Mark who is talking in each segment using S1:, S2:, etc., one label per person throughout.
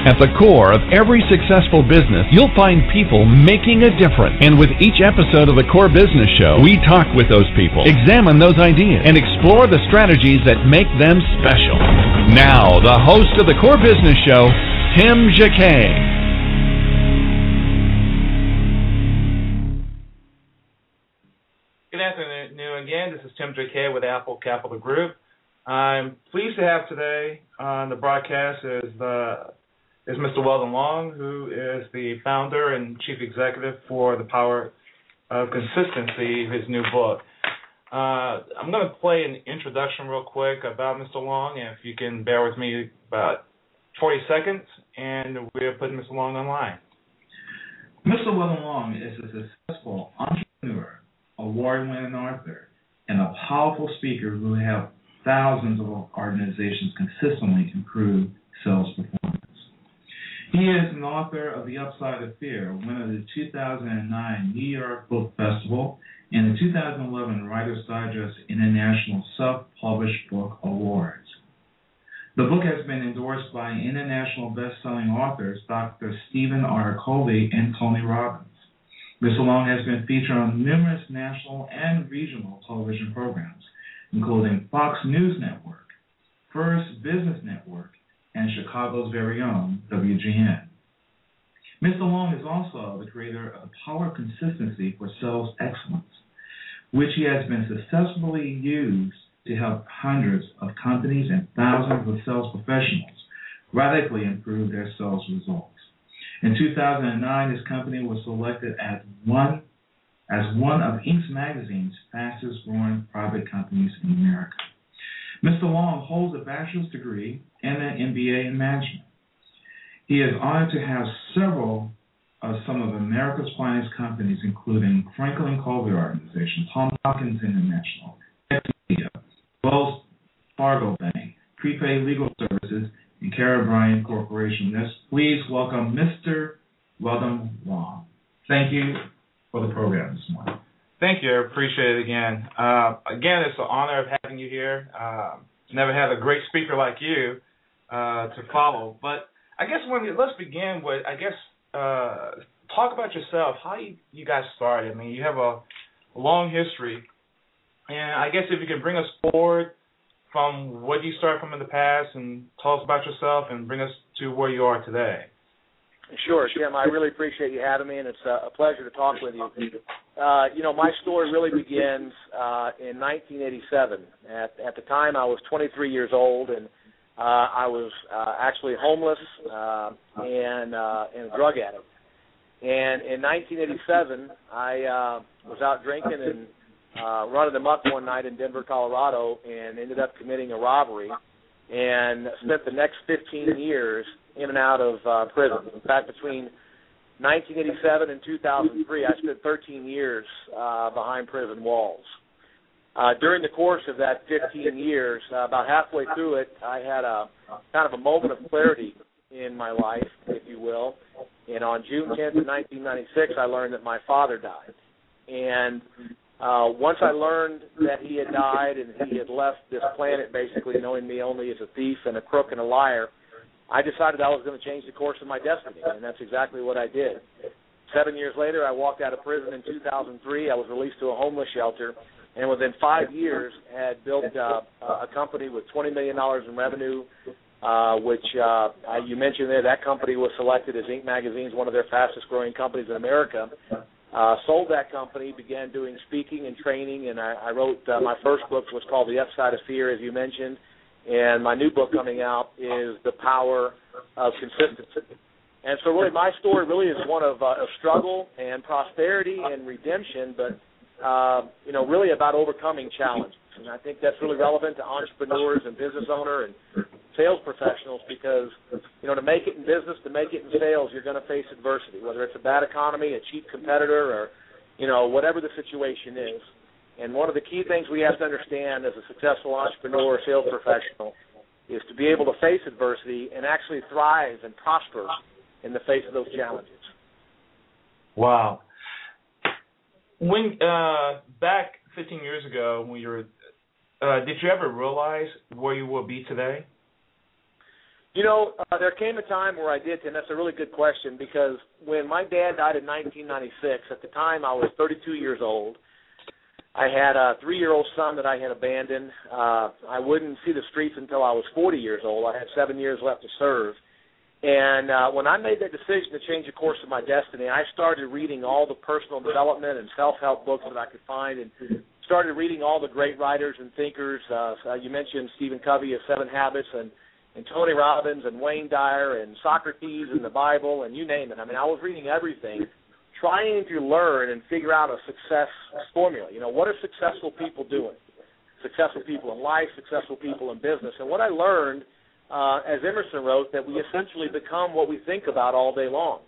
S1: At the core of every successful business, you'll find people making a difference. And with each episode of the Core Business Show, we talk with those people, examine those ideas, and explore the strategies that make them special. Now, the host of the Core Business Show, Tim Jacquet.
S2: Good afternoon new again. This is Tim Jacquet with Apple Capital Group. I'm pleased to have today on the broadcast is the is Mr. Weldon Long, who is the founder and chief executive for The Power of Consistency, his new book. Uh, I'm going to play an introduction real quick about Mr. Long, and if you can bear with me about 40 seconds, and we'll put Mr. Long online.
S3: Mr. Weldon Long is a successful entrepreneur, award-winning author, and a powerful speaker who helped thousands of organizations consistently improve sales performance. He is an author of The Upside of Fear, winner of the 2009 New York Book Festival and the 2011 Writers Digest International Self-Published Book Awards. The book has been endorsed by international best-selling authors Dr. Stephen R. Covey and Tony Robbins. Mr. Long has been featured on numerous national and regional television programs, including Fox News Network, First Business Network, and Chicago's very own WGN. Mr. Long is also the creator of the Power of Consistency for Sales Excellence, which he has been successfully used to help hundreds of companies and thousands of sales professionals radically improve their sales results. In 2009, his company was selected as one as one of Inc. magazine's fastest growing private companies in America. Mr. Long holds a bachelor's degree and an MBA in management. He is honored to have several of some of America's finest companies, including Franklin Covey Organization, Tom Hopkins International, Wells Fargo Bank, Prepaid Legal Services, and Carrier Bryant Corporation. Let's please welcome Mr. Weldon Long. Thank you for the program this morning.
S2: Thank you. I appreciate it again. Uh, again, it's an honor of having you here. Uh, never had a great speaker like you uh, to follow. But I guess when let's begin with I guess uh, talk about yourself. How you, you guys started? I mean, you have a, a long history, and I guess if you can bring us forward from what you started from in the past and tell us about yourself and bring us to where you are today.
S4: Sure, Jim. I really appreciate you having me, and it's a pleasure to talk with you. Uh, you know, my story really begins uh, in 1987. At, at the time, I was 23 years old, and uh, I was uh, actually homeless uh, and uh, and a drug addict. And in 1987, I uh, was out drinking and uh, running amok one night in Denver, Colorado, and ended up committing a robbery, and spent the next 15 years in and out of uh, prison. In fact, between 1987 and 2003, I spent 13 years uh, behind prison walls. Uh, during the course of that 15 years, uh, about halfway through it, I had a kind of a moment of clarity in my life, if you will. And on June 10th, of 1996, I learned that my father died. And uh, once I learned that he had died and he had left this planet, basically knowing me only as a thief and a crook and a liar, I decided I was going to change the course of my destiny, and that's exactly what I did. Seven years later, I walked out of prison in 2003. I was released to a homeless shelter, and within five years, had built uh, a company with 20 million dollars in revenue. Uh, which uh, you mentioned there, that company was selected as Inc. Magazine's one of their fastest growing companies in America. Uh, sold that company, began doing speaking and training, and I, I wrote uh, my first book was called The Upside of Fear, as you mentioned and my new book coming out is The Power of Consistency. And so, really, my story really is one of, uh, of struggle and prosperity and redemption, but uh, you know, really about overcoming challenges. And I think that's really relevant to entrepreneurs and business owner and sales professionals because you know to make it in business, to make it in sales, you're going to face adversity, whether it's a bad economy, a cheap competitor, or you know whatever the situation is. And one of the key things we have to understand as a successful entrepreneur or sales professional is to be able to face adversity and actually thrive and prosper in the face of those challenges.
S3: Wow. When uh, back 15 years ago, when you were, uh, did you ever realize where you will be today?
S4: You know, uh, there came a time where I did, and that's a really good question because when my dad died in 1996, at the time I was 32 years old. I had a three-year-old son that I had abandoned. Uh, I wouldn't see the streets until I was 40 years old. I had seven years left to serve. And uh, when I made that decision to change the course of my destiny, I started reading all the personal development and self-help books that I could find, and started reading all the great writers and thinkers. Uh, you mentioned Stephen Covey of Seven Habits, and and Tony Robbins and Wayne Dyer and Socrates and the Bible and you name it. I mean, I was reading everything, trying to learn and figure out a success formula. You know, what are successful people doing? Successful people in life, successful people in business. And what I learned, uh, as Emerson wrote, that we essentially become what we think about all day long.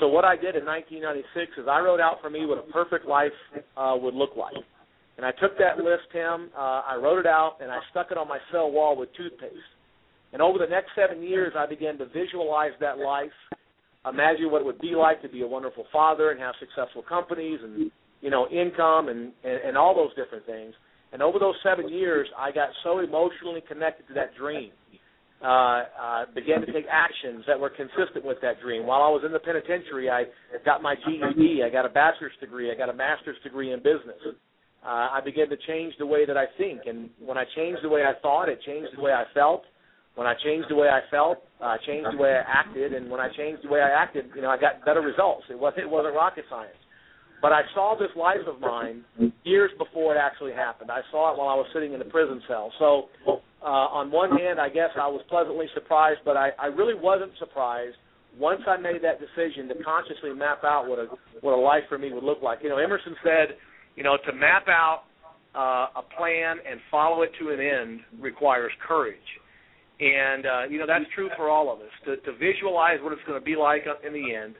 S4: So what I did in 1996 is I wrote out for me what a perfect life uh, would look like. And I took that list, Tim, uh, I wrote it out, and I stuck it on my cell wall with toothpaste. And over the next seven years, I began to visualize that life, imagine what it would be like to be a wonderful father and have successful companies and you know income and and, and all those different things. And over those seven years, I got so emotionally connected to that dream. Uh, uh, began to take actions that were consistent with that dream. While I was in the penitentiary, I got my GED, I got a bachelor's degree, I got a master's degree in business. Uh, I began to change the way that I think, and when I changed the way I thought, it changed the way I felt when I changed the way I felt, I uh, changed the way I acted, and when I changed the way I acted, you know, I got better results. It wasn't it wasn't rocket science. But I saw this life of mine years before it actually happened. I saw it while I was sitting in a prison cell. So, uh, on one hand, I guess I was pleasantly surprised, but I, I really wasn't surprised once I made that decision to consciously map out what a what a life for me would look like. You know, Emerson said, you know, to map out uh, a plan and follow it to an end requires courage and uh, you know that's true for all of us to, to visualize what it's going to be like in the end,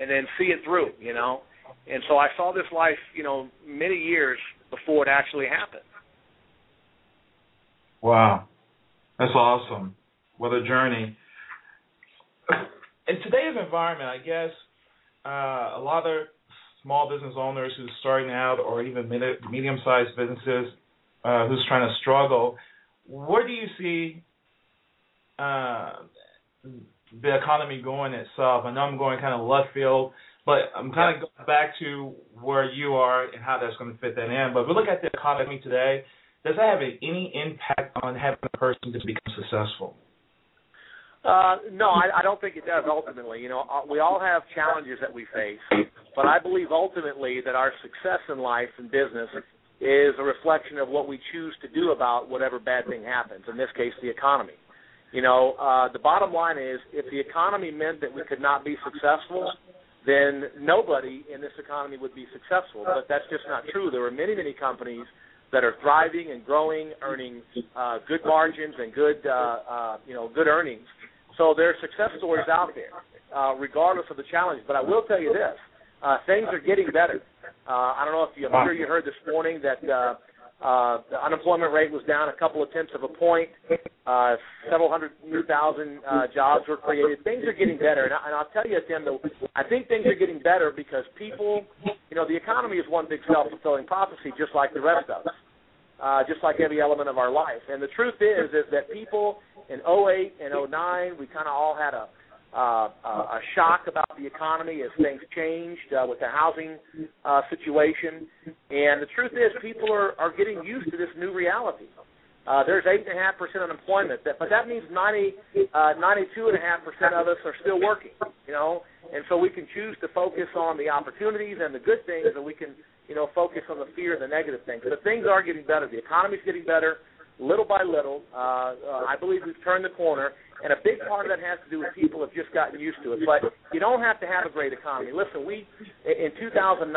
S4: and then see it through. You know, and so I saw this life, you know, many years before it actually happened.
S3: Wow, that's awesome. What a journey. In today's environment, I guess uh, a lot of small business owners who's starting out, or even medium-sized businesses uh, who's trying to struggle, where do you see uh, the economy going itself. I know I'm going kind of left field, but I'm kind of going back to where you are and how that's going to fit that in. But if we look at the economy today, does that have any impact on having a person to become successful?
S4: Uh, no, I, I don't think it does. Ultimately, you know, uh, we all have challenges that we face, but I believe ultimately that our success in life and business is a reflection of what we choose to do about whatever bad thing happens. In this case, the economy. You know, uh, the bottom line is if the economy meant that we could not be successful, then nobody in this economy would be successful. But that's just not true. There are many, many companies that are thriving and growing, earning uh, good margins and good, uh, uh, you know, good earnings. So there are success stories out there, uh, regardless of the challenge. But I will tell you this: uh, things are getting better. Uh, I don't know if you, I'm sure you heard this morning that uh, uh, the unemployment rate was down a couple of tenths of a point. Uh, several hundred new thousand uh, jobs were created. Things are getting better, and, I, and I'll tell you, Tim, though, I think things are getting better because people, you know, the economy is one big self-fulfilling prophecy, just like the rest of us, uh, just like every element of our life. And the truth is, is that people in 08 and 09, we kind of all had a uh, a shock about the economy as things changed uh, with the housing uh, situation. And the truth is, people are, are getting used to this new reality. Uh, there's eight and a half percent unemployment, that, but that means ninety, uh, ninety-two and a half percent of us are still working. You know, and so we can choose to focus on the opportunities and the good things, and we can, you know, focus on the fear and the negative things. But things are getting better. The economy's getting better, little by little. Uh, uh, I believe we've turned the corner, and a big part of that has to do with people have just gotten used to it. But you don't have to have a great economy. Listen, we in 2009,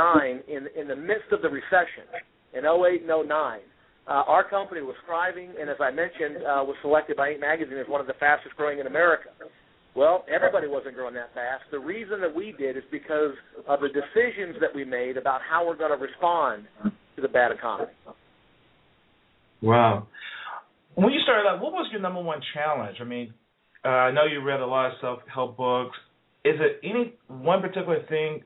S4: in in the midst of the recession, in 08 and 09, uh, our company was thriving, and as I mentioned, uh, was selected by Inc. Magazine as one of the fastest growing in America. Well, everybody wasn't growing that fast. The reason that we did is because of the decisions that we made about how we're going to respond to the bad economy.
S3: Wow. when you started out, what was your number one challenge? I mean, uh, I know you read a lot of self help books. Is it any one particular thing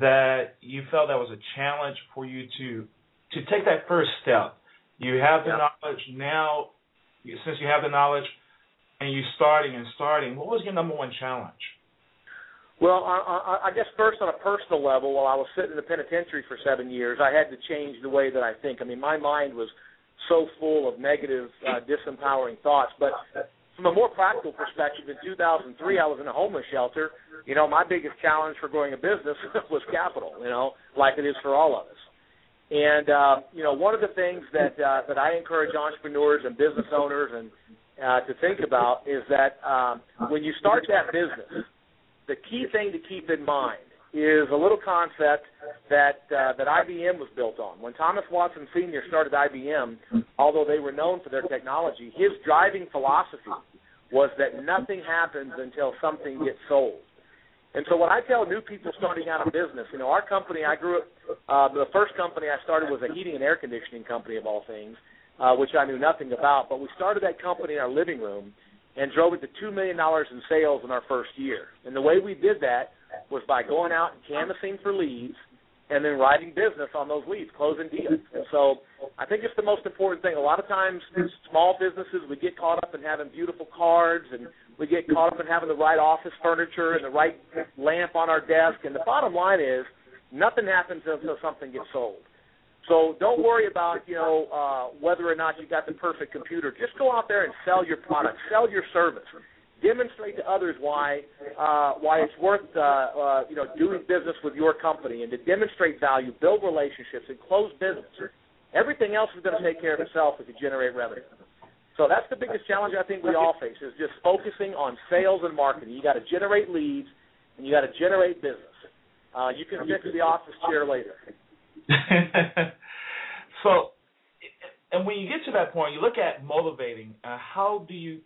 S3: that you felt that was a challenge for you to to take that first step? You have the yeah. knowledge now. Since you have the knowledge, and you starting and starting, what was your number one challenge?
S4: Well, I, I, I guess first on a personal level, while I was sitting in the penitentiary for seven years, I had to change the way that I think. I mean, my mind was so full of negative, uh, disempowering thoughts. But from a more practical perspective, in 2003, I was in a homeless shelter. You know, my biggest challenge for growing a business was capital. You know, like it is for all of us. And uh, you know, one of the things that uh, that I encourage entrepreneurs and business owners and uh, to think about is that um, when you start that business, the key thing to keep in mind is a little concept that uh, that IBM was built on. When Thomas Watson Sr. started IBM, although they were known for their technology, his driving philosophy was that nothing happens until something gets sold. And so, what I tell new people starting out a business, you know, our company, I grew up. Uh, the first company I started was a heating and air conditioning company of all things, uh, which I knew nothing about. But we started that company in our living room, and drove it to two million dollars in sales in our first year. And the way we did that was by going out and canvassing for leads and then writing business on those leads, closing deals. And so I think it's the most important thing. A lot of times small businesses we get caught up in having beautiful cards and we get caught up in having the right office furniture and the right lamp on our desk and the bottom line is nothing happens until something gets sold. So don't worry about you know uh, whether or not you got the perfect computer. Just go out there and sell your product, sell your service, demonstrate to others why uh, why it's worth uh, uh, you know doing business with your company, and to demonstrate value, build relationships, and close business. Everything else is going to take care of itself if you generate revenue. So that's the biggest challenge I think we all face is just focusing on sales and marketing. You got to generate leads and you got to generate business. Uh, you can fix the office chair later.
S3: so, and when you get to that point, you look at motivating. Uh, how do you,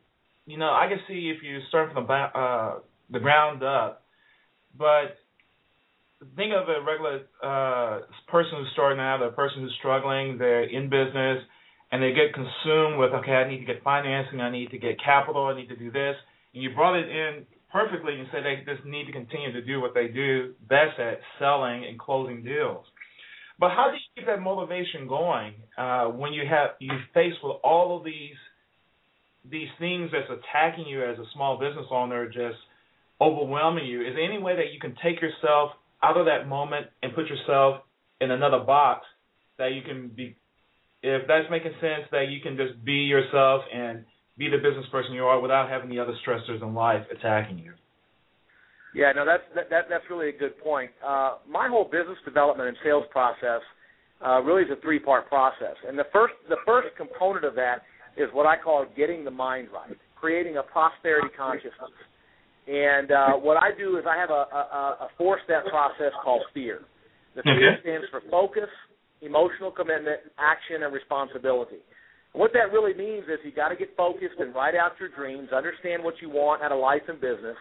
S3: you know, I can see if you start from the uh, the ground up, but think of a regular uh, person who's starting out, a person who's struggling, they're in business, and they get consumed with, okay, I need to get financing, I need to get capital, I need to do this, and you brought it in perfectly and said they just need to continue to do what they do best at, selling and closing deals. But how do you keep that motivation going uh, when you have you faced with all of these these things that's attacking you as a small business owner, just overwhelming you? Is there any way that you can take yourself out of that moment and put yourself in another box that you can be, if that's making sense, that you can just be yourself and be the business person you are without having the other stressors in life attacking you?
S4: Yeah, no, that's that, that that's really a good point. Uh, my whole business development and sales process uh, really is a three part process, and the first the first component of that is what I call getting the mind right, creating a prosperity consciousness. And uh, what I do is I have a, a, a four step process called fear. The fear okay. stands for focus, emotional commitment, action, and responsibility. And what that really means is you got to get focused and write out your dreams, understand what you want out of life and business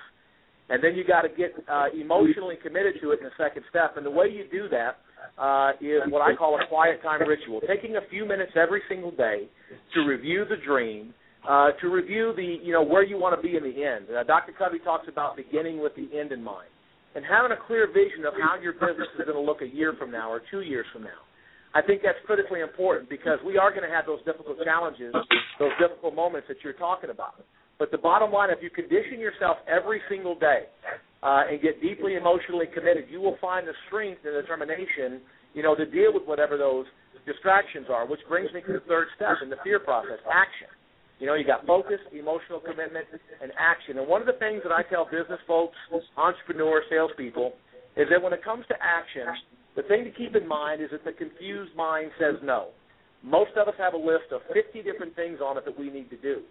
S4: and then you got to get uh, emotionally committed to it in the second step. And the way you do that uh, is what I call a quiet time ritual, taking a few minutes every single day to review the dream, uh, to review the you know where you want to be in the end. Uh, Dr. Covey talks about beginning with the end in mind, and having a clear vision of how your business is going to look a year from now or two years from now. I think that's critically important because we are going to have those difficult challenges, those difficult moments that you're talking about. But the bottom line, if you condition yourself every single day uh, and get deeply emotionally committed, you will find the strength and determination, you know, to deal with whatever those distractions are. Which brings me to the third step in the fear process: action. You know, you got focus, emotional commitment, and action. And one of the things that I tell business folks, entrepreneurs, salespeople, is that when it comes to action, the thing to keep in mind is that the confused mind says no. Most of us have a list of 50 different things on it that we need to do.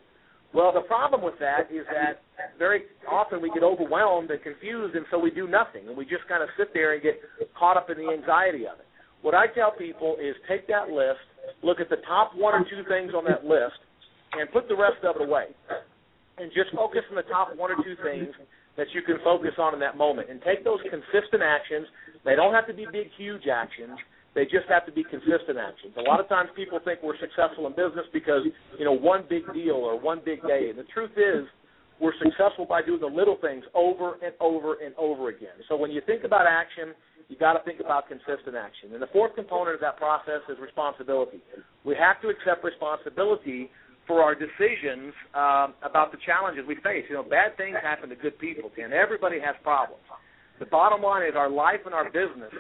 S4: Well, the problem with that is that very often we get overwhelmed and confused, and so we do nothing, and we just kind of sit there and get caught up in the anxiety of it. What I tell people is take that list, look at the top one or two things on that list, and put the rest of it away, and just focus on the top one or two things that you can focus on in that moment, and take those consistent actions. They don't have to be big, huge actions, They just have to be consistent actions. A lot of times people think we're successful in business because, you know, one big deal or one big day. And the truth is, we're successful by doing the little things over and over and over again. So when you think about action, you got to think about consistent action. And the fourth component of that process is responsibility. We have to accept responsibility for our decisions um, about the challenges we face. You know, bad things happen to good people, and everybody has problems. The bottom line is our life and our business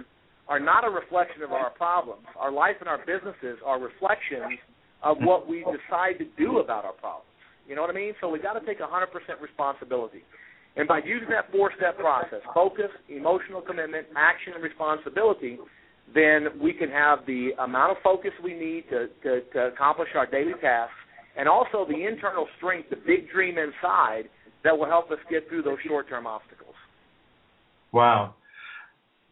S4: are not a reflection of our problems. Our life and our businesses are reflections of what we decide to do about our problems. You know what I mean? So we got to take 100% responsibility. And by using that four-step process, focus, emotional commitment, action, and responsibility, then we can have the amount of focus we need to, to, to accomplish our daily tasks and also the internal strength, the big dream inside that will help us get through those short-term obstacles.
S3: Wow.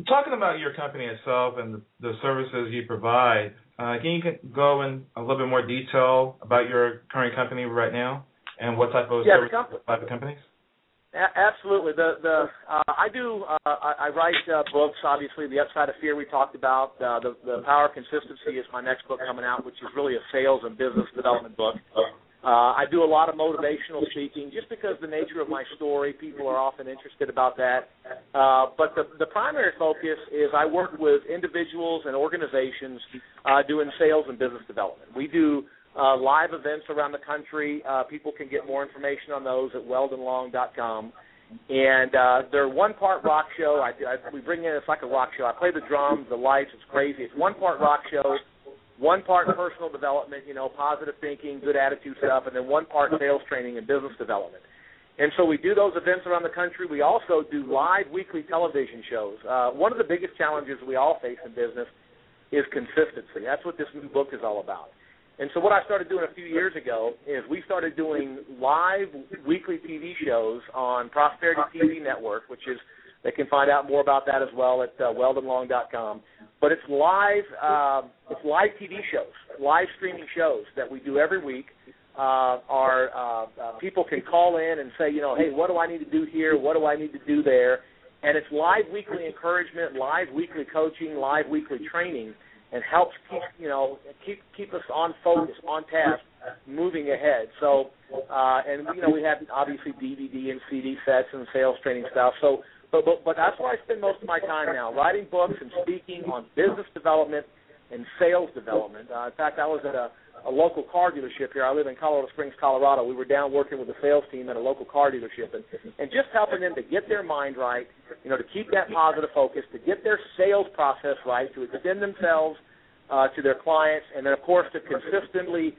S3: Talking about your company itself and the, the services you provide, uh, can you go in a little bit more detail about your current company right now and what type of
S4: yeah,
S3: services type of companies?
S4: A- absolutely. The the uh, I do uh, I, I write uh, books. Obviously, the upside of fear we talked about. Uh, the the power of consistency is my next book coming out, which is really a sales and business development book. Uh, I do a lot of motivational speaking just because the nature of my story, people are often interested about that. Uh, but the, the primary focus is I work with individuals and organizations uh, doing sales and business development. We do uh, live events around the country. Uh, people can get more information on those at weldonlong.com. And uh, they're one part rock show. I, I, we bring in it's like a rock show. I play the drums, the lights. It's crazy. It's one part rock show one part personal development, you know, positive thinking, good attitude stuff, and then one part sales training and business development. And so we do those events around the country. We also do live weekly television shows. Uh, one of the biggest challenges we all face in business is consistency. That's what this new book is all about. And so what I started doing a few years ago is we started doing live weekly TV shows on Prosperity TV Network, which is they can find out more about that as well at uh, weldonlong.com. But it's live, uh, it's live TV shows, live streaming shows that we do every week. Uh, our uh, uh, people can call in and say, you know, hey, what do I need to do here? What do I need to do there? And it's live weekly encouragement, live weekly coaching, live weekly training, and helps keep you know keep keep us on focus, on task, moving ahead. So, uh, and you know, we have obviously DVD and CD sets and sales training stuff. So but, but but that's where I spend most of my time now, writing books and speaking on business development and sales development. Uh, in fact, I was at a, a local car dealership here. I live in Colorado Springs, Colorado. We were down working with the sales team at a local car dealership, and and just helping them to get their mind right, you know, to keep that positive focus, to get their sales process right, to extend themselves uh, to their clients, and then of course to consistently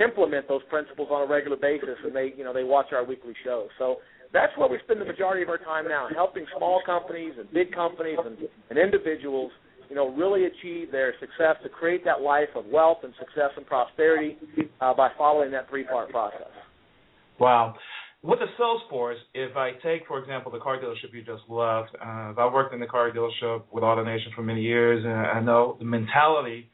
S4: implement those principles on a regular basis. And they, you know, they watch our weekly shows. So that's where we spend the majority of our time now, helping small companies and big companies and, and individuals, you know, really achieve their success to create that life of wealth and success and prosperity uh, by following that three-part process.
S3: Wow. With the sales force, if I take, for example, the car dealership you just left, uh, I've worked in the car dealership with AutoNation for many years, and I know the mentality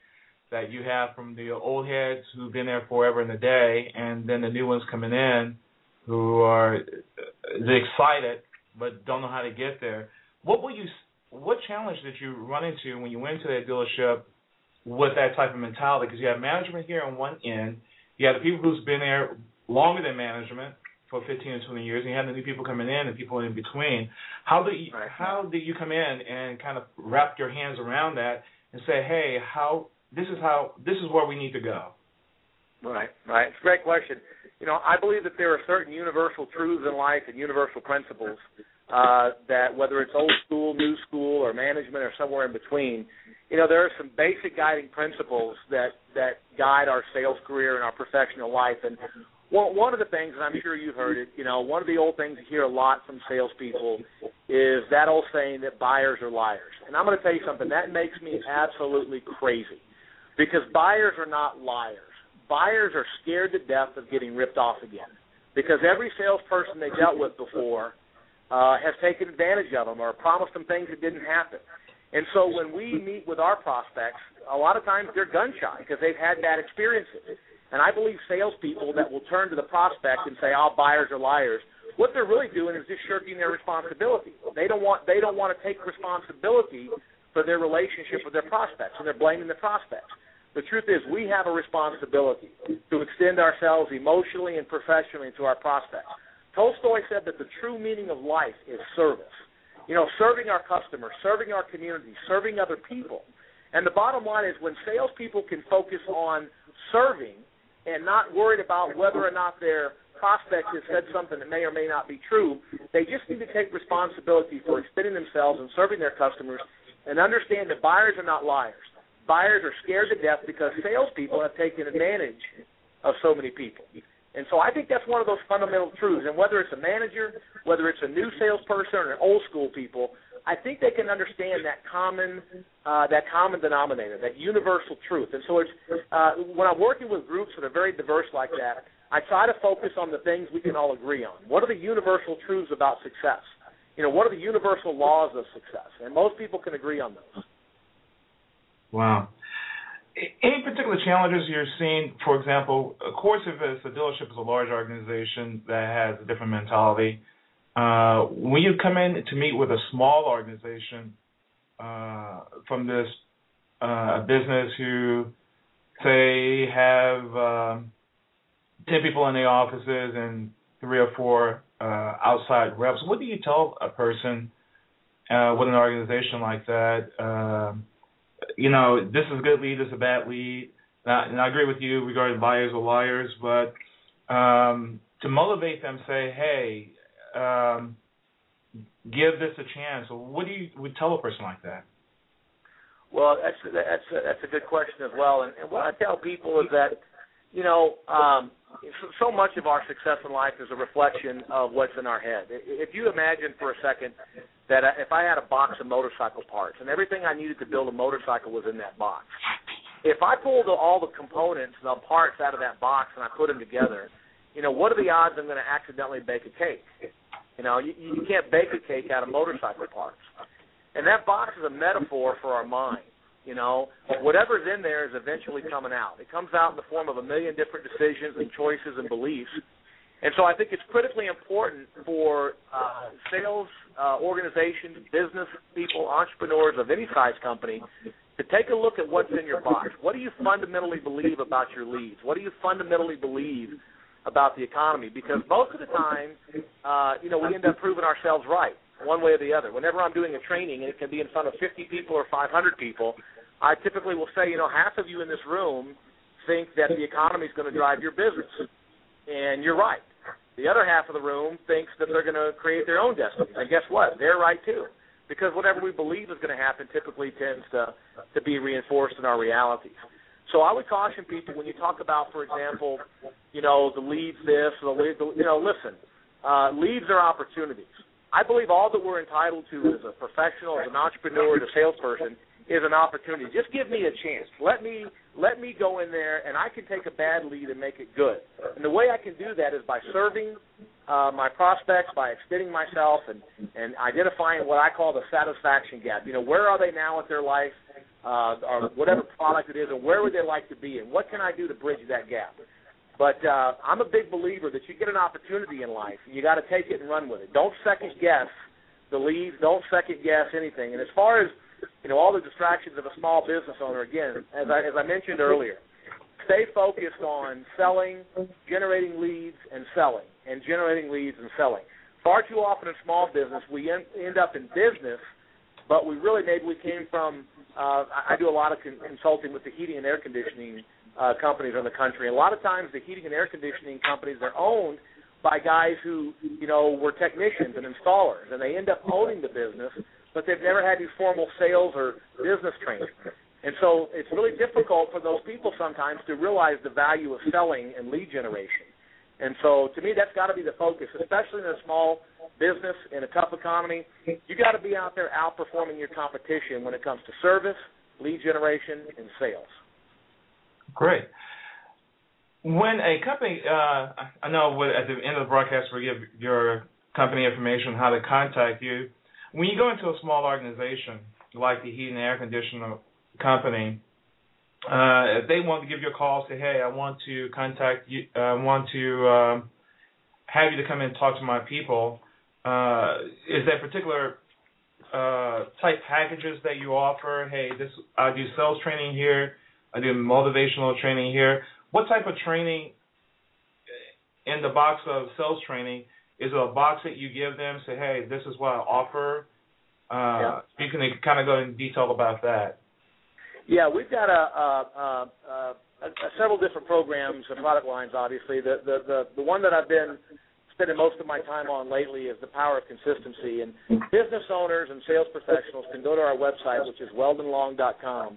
S3: that you have from the old heads who've been there forever and a day, and then the new ones coming in who are uh, excited but don't know how to get there. What will you? What challenge did you run into when you went to that dealership with that type of mentality? Because you have management here on one end, you have the people who's been there longer than management for 15 or 20 years, and you have the new people coming in and people in between. How do you, how did you come in and kind of wrap your hands around that and say, hey, how this is how this is where we need to go?
S4: Right, right. It's a great question you know, I believe that there are certain universal truths in life and universal principles uh, that whether it's old school, new school, or management, or somewhere in between, you know, there are some basic guiding principles that that guide our sales career and our professional life. And one one of the things, and I'm sure you've heard it, you know, one of the old things you hear a lot from salespeople is that old saying that buyers are liars. And I'm going to tell you something that makes me absolutely crazy because buyers are not liars buyers are scared to death of getting ripped off again because every salesperson they dealt with before uh, has taken advantage of them or promised them things that didn't happen. And so when we meet with our prospects, a lot of times they're gun shy because they've had bad experiences. And I believe salespeople that will turn to the prospect and say, "Oh, buyers are liars," what they're really doing is just shirking their responsibility. They don't want they don't want to take responsibility for their relationship with their prospects, and they're blaming the prospects. The truth is, we have a responsibility to extend ourselves emotionally and professionally to our prospects. Tolstoy said that the true meaning of life is service. You know, serving our customers, serving our community, serving other people. And the bottom line is when salespeople can focus on serving and not worried about whether or not their prospect has said something that may or may not be true, they just need to take responsibility for extending themselves and serving their customers and understand that buyers are not liars. Buyers are scared to death because salespeople have taken advantage of so many people. And so I think that's one of those fundamental truths. And whether it's a manager, whether it's a new salesperson or an old school people, I think they can understand that common uh, that common denominator, that universal truth. And so it's uh, when I'm working with groups that are very diverse like that, I try to focus on the things we can all agree on. What are the universal truths about success? You know, what are the universal laws of success? And most people can agree on those.
S3: Wow. Any particular challenges you're seeing? For example, of course, if it's a dealership is a large organization that has a different mentality, uh, when you come in to meet with a small organization uh, from this uh, business who say have um, ten people in the offices and three or four uh, outside reps, what do you tell a person uh, with an organization like that? Um, you know, this is a good lead, this is a bad lead. And I agree with you regarding buyers or liars, but um, to motivate them, say, hey, um, give this a chance. What do you would tell a person like that?
S4: Well, that's that's a, that's a good question as well. And, and what I tell people is that, you know, um, so much of our success in life is a reflection of what's in our head. If you imagine for a second that if I had a box of motorcycle parts and everything I needed to build a motorcycle was in that box, if I pulled all the components, the parts out of that box, and I put them together, you know, what are the odds I'm going to accidentally bake a cake? You know, you, you can't bake a cake out of motorcycle parts. And that box is a metaphor for our mind. You know, whatever's in there is eventually coming out. It comes out in the form of a million different decisions and choices and beliefs. And so I think it's critically important for uh, sales uh, organizations, business people, entrepreneurs of any size company to take a look at what's in your box. What do you fundamentally believe about your leads? What do you fundamentally believe about the economy because most of the time, uh, you know, we end up proving ourselves right one way or the other. Whenever I'm doing a training and it can be in front of 50 people or 500 people, I typically will say, you know, half of you in this room think that the economy is going to drive your business, and you're right. The other half of the room thinks that they're going to create their own destiny, and guess what? They're right too, because whatever we believe is going to happen typically tends to to be reinforced in our realities. So I would caution people when you talk about, for example, you know, the leads this, the lead, the, you know, listen, uh, leads are opportunities. I believe all that we're entitled to as a professional, as an entrepreneur, as a salesperson, is an opportunity. Just give me a chance. Let me let me go in there, and I can take a bad lead and make it good. And the way I can do that is by serving uh, my prospects, by extending myself, and and identifying what I call the satisfaction gap. You know, where are they now with their life? uh, or whatever product it is, and where would they like to be, and what can I do to bridge that gap? But uh, I'm a big believer that you get an opportunity in life, you got to take it and run with it. Don't second guess the leads. Don't second guess anything. And as far as you know, all the distractions of a small business owner, again, as I as I mentioned earlier, stay focused on selling, generating leads, and selling, and generating leads and selling. Far too often in small business, we end, end up in business, but we really maybe we came from uh, I do a lot of con- consulting with the heating and air conditioning uh, companies in the country. And a lot of times, the heating and air conditioning companies are owned by guys who, you know, were technicians and installers, and they end up owning the business, but they've never had any formal sales or business training. And so it's really difficult for those people sometimes to realize the value of selling and lead generation. And so to me, that's got to be the focus, especially in a small business in a tough economy. You got to be out there outperforming your competition when it comes to service, lead generation, and sales.
S3: Great. When a company, uh, I know at the end of the broadcast we give your company information how to contact you. When you go into a small organization like the heating and air conditioning company, uh, if they want to give you a call, say, hey, I want to contact you, I uh, want to um, have you to come in and talk to my people. Uh, is there particular uh, type packages that you offer? Hey, this I do sales training here. I do motivational training here. What type of training in the box of sales training is it a box that you give them? Say, hey, this is what I offer. Uh, yeah. You can kind of go in detail about that.
S4: Yeah, we've got a, a, a, a, several different programs and product lines. Obviously, the, the the the one that I've been spending most of my time on lately is the power of consistency. And business owners and sales professionals can go to our website, which is weldonlong.com,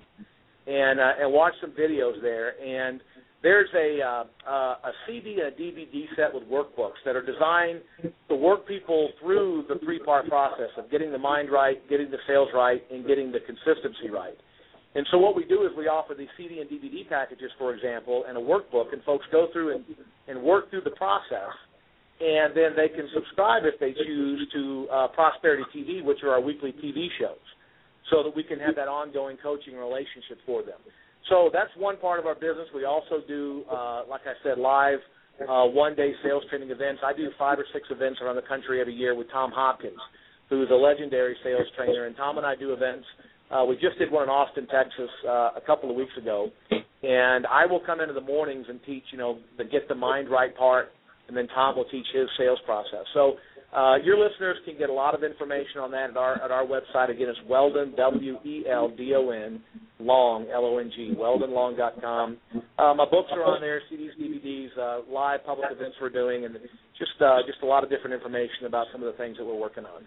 S4: and uh, and watch some videos there. And there's a uh, uh, a CD and a DVD set with workbooks that are designed to work people through the three part process of getting the mind right, getting the sales right, and getting the consistency right. And so what we do is we offer these CD and DVD packages, for example, and a workbook, and folks go through and, and work through the process and then they can subscribe if they choose to uh, Prosperity TV, which are our weekly TV shows, so that we can have that ongoing coaching relationship for them. So that's one part of our business. We also do, uh, like I said, live uh, one-day sales training events. I do five or six events around the country every year with Tom Hopkins, who's a legendary sales trainer, and Tom and I do events. Uh, we just did one in Austin, Texas, uh, a couple of weeks ago, and I will come into the mornings and teach, you know, the get the mind right part, and then Tom will teach his sales process. So uh, your listeners can get a lot of information on that at our at our website. Again, it's Weldon W E L D O N Long L O N G WeldonLong WeldonLong.com. Uh, my books are on there, CDs, DVDs, uh, live public events we're doing, and just uh, just a lot of different information about some of the things that we're working on.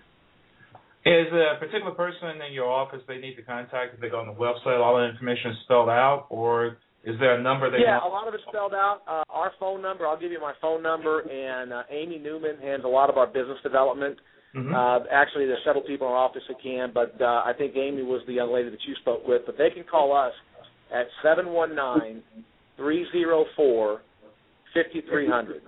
S3: Is a particular person in your office they need to contact if they go on the website? All the information is spelled out, or is there a number that?
S4: Yeah, a lot of it's spelled out. Uh, our phone number. I'll give you my phone number, and uh, Amy Newman handles a lot of our business development. Mm-hmm. Uh, actually, there's several people in our office that can, but uh, I think Amy was the young lady that you spoke with. But they can call us at seven one nine three zero four fifty three hundred.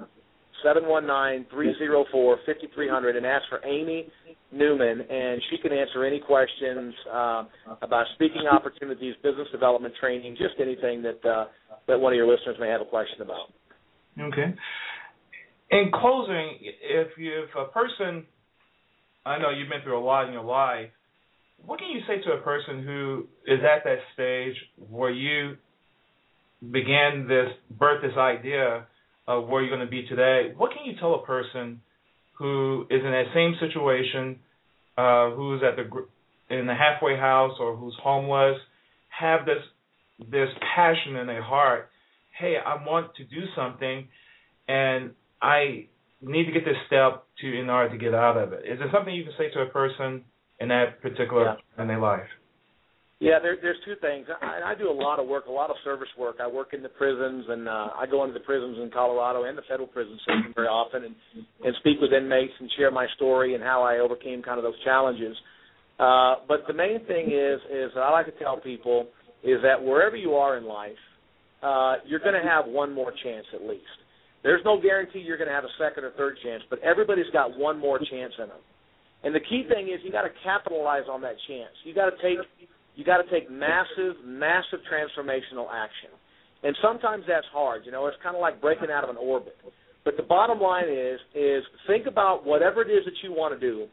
S4: 719-304-5300 and ask for Amy Newman, and she can answer any questions uh, about speaking opportunities, business development training, just anything that uh, that one of your listeners may have a question about.
S3: Okay. In closing, if you if a person, I know you've been through a lot in your life. What can you say to a person who is at that stage where you began this, birth this idea of where you're going to be today, what can you tell a person who is in that same situation, uh, who's at the in the halfway house or who's homeless, have this this passion in their heart? Hey, I want to do something, and I need to get this step to in order to get out of it. Is there something you can say to a person in that particular yeah. in their life?
S4: Yeah, there, there's two things. I, I do a lot of work, a lot of service work. I work in the prisons, and uh, I go into the prisons in Colorado and the federal prison system very often, and and speak with inmates and share my story and how I overcame kind of those challenges. Uh, but the main thing is, is I like to tell people is that wherever you are in life, uh, you're going to have one more chance at least. There's no guarantee you're going to have a second or third chance, but everybody's got one more chance in them. And the key thing is you got to capitalize on that chance. You got to take you got to take massive, massive transformational action. And sometimes that's hard. You know, it's kind of like breaking out of an orbit. But the bottom line is, is think about whatever it is that you want to do,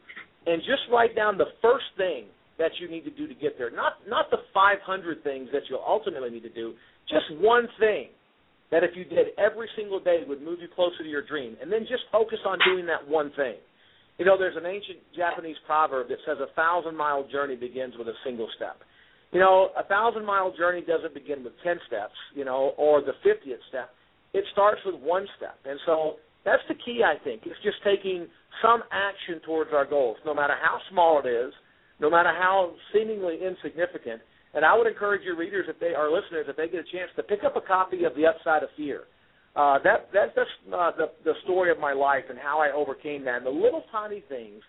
S4: and just write down the first thing that you need to do to get there. Not not the 500 things that you'll ultimately need to do. Just one thing that if you did every single day would move you closer to your dream, and then just focus on doing that one thing. You know, there's an ancient Japanese proverb that says a thousand mile journey begins with a single step. You know, a thousand mile journey doesn't begin with ten steps, you know, or the fiftieth step. It starts with one step, and so that's the key. I think it's just taking some action towards our goals, no matter how small it is, no matter how seemingly insignificant. And I would encourage your readers, if they are listeners, if they get a chance, to pick up a copy of The Upside of Fear. Uh, that that's just uh, the the story of my life and how I overcame that. And the little tiny things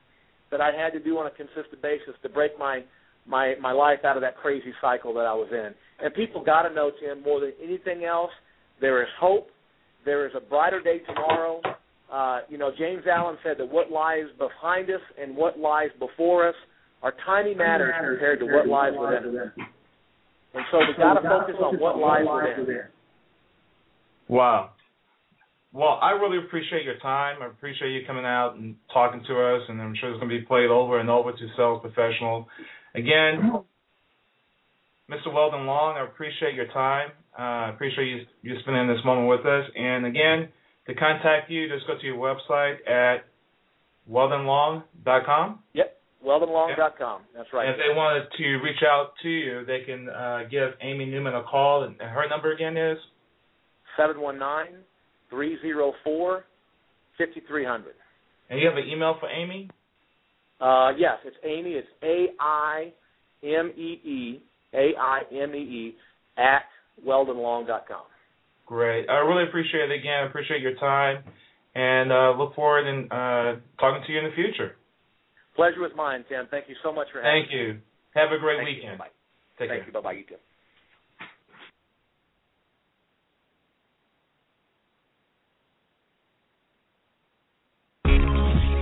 S4: that I had to do on a consistent basis to break my my my life out of that crazy cycle that I was in. And people got to know Tim more than anything else. There is hope. There is a brighter day tomorrow. Uh, you know, James Allen said that what lies behind us and what lies before us are tiny matters compared to what lies within. And so we got to focus on what lies within.
S3: Wow. well, I really appreciate your time. I appreciate you coming out and talking to us, and I'm sure it's going to be played over and over to sales professionals. Again, Mr. Weldon Long, I appreciate your time. Uh, I appreciate you, you spending this moment with us. And again, to contact you, just go to your website at weldonlong.com.
S4: Yep, weldonlong.com. That's right.
S3: And if they wanted to reach out to you, they can uh, give Amy Newman a call. And her number again is?
S4: 719 304 5300.
S3: And you have an email for Aimee?
S4: Uh, yes, it's Aimee. It's A I M E E A I M E E at weldonlong.com.
S3: Great. I really appreciate it again. I appreciate your time and uh, look forward in uh, talking to you in the future.
S4: Pleasure was mine, Tim. Thank you so much for having
S3: Thank me. Thank you. Have a great
S4: Thank
S3: weekend.
S4: You. Bye.
S3: Take
S4: Thank
S3: care.
S4: you. Bye bye. You too.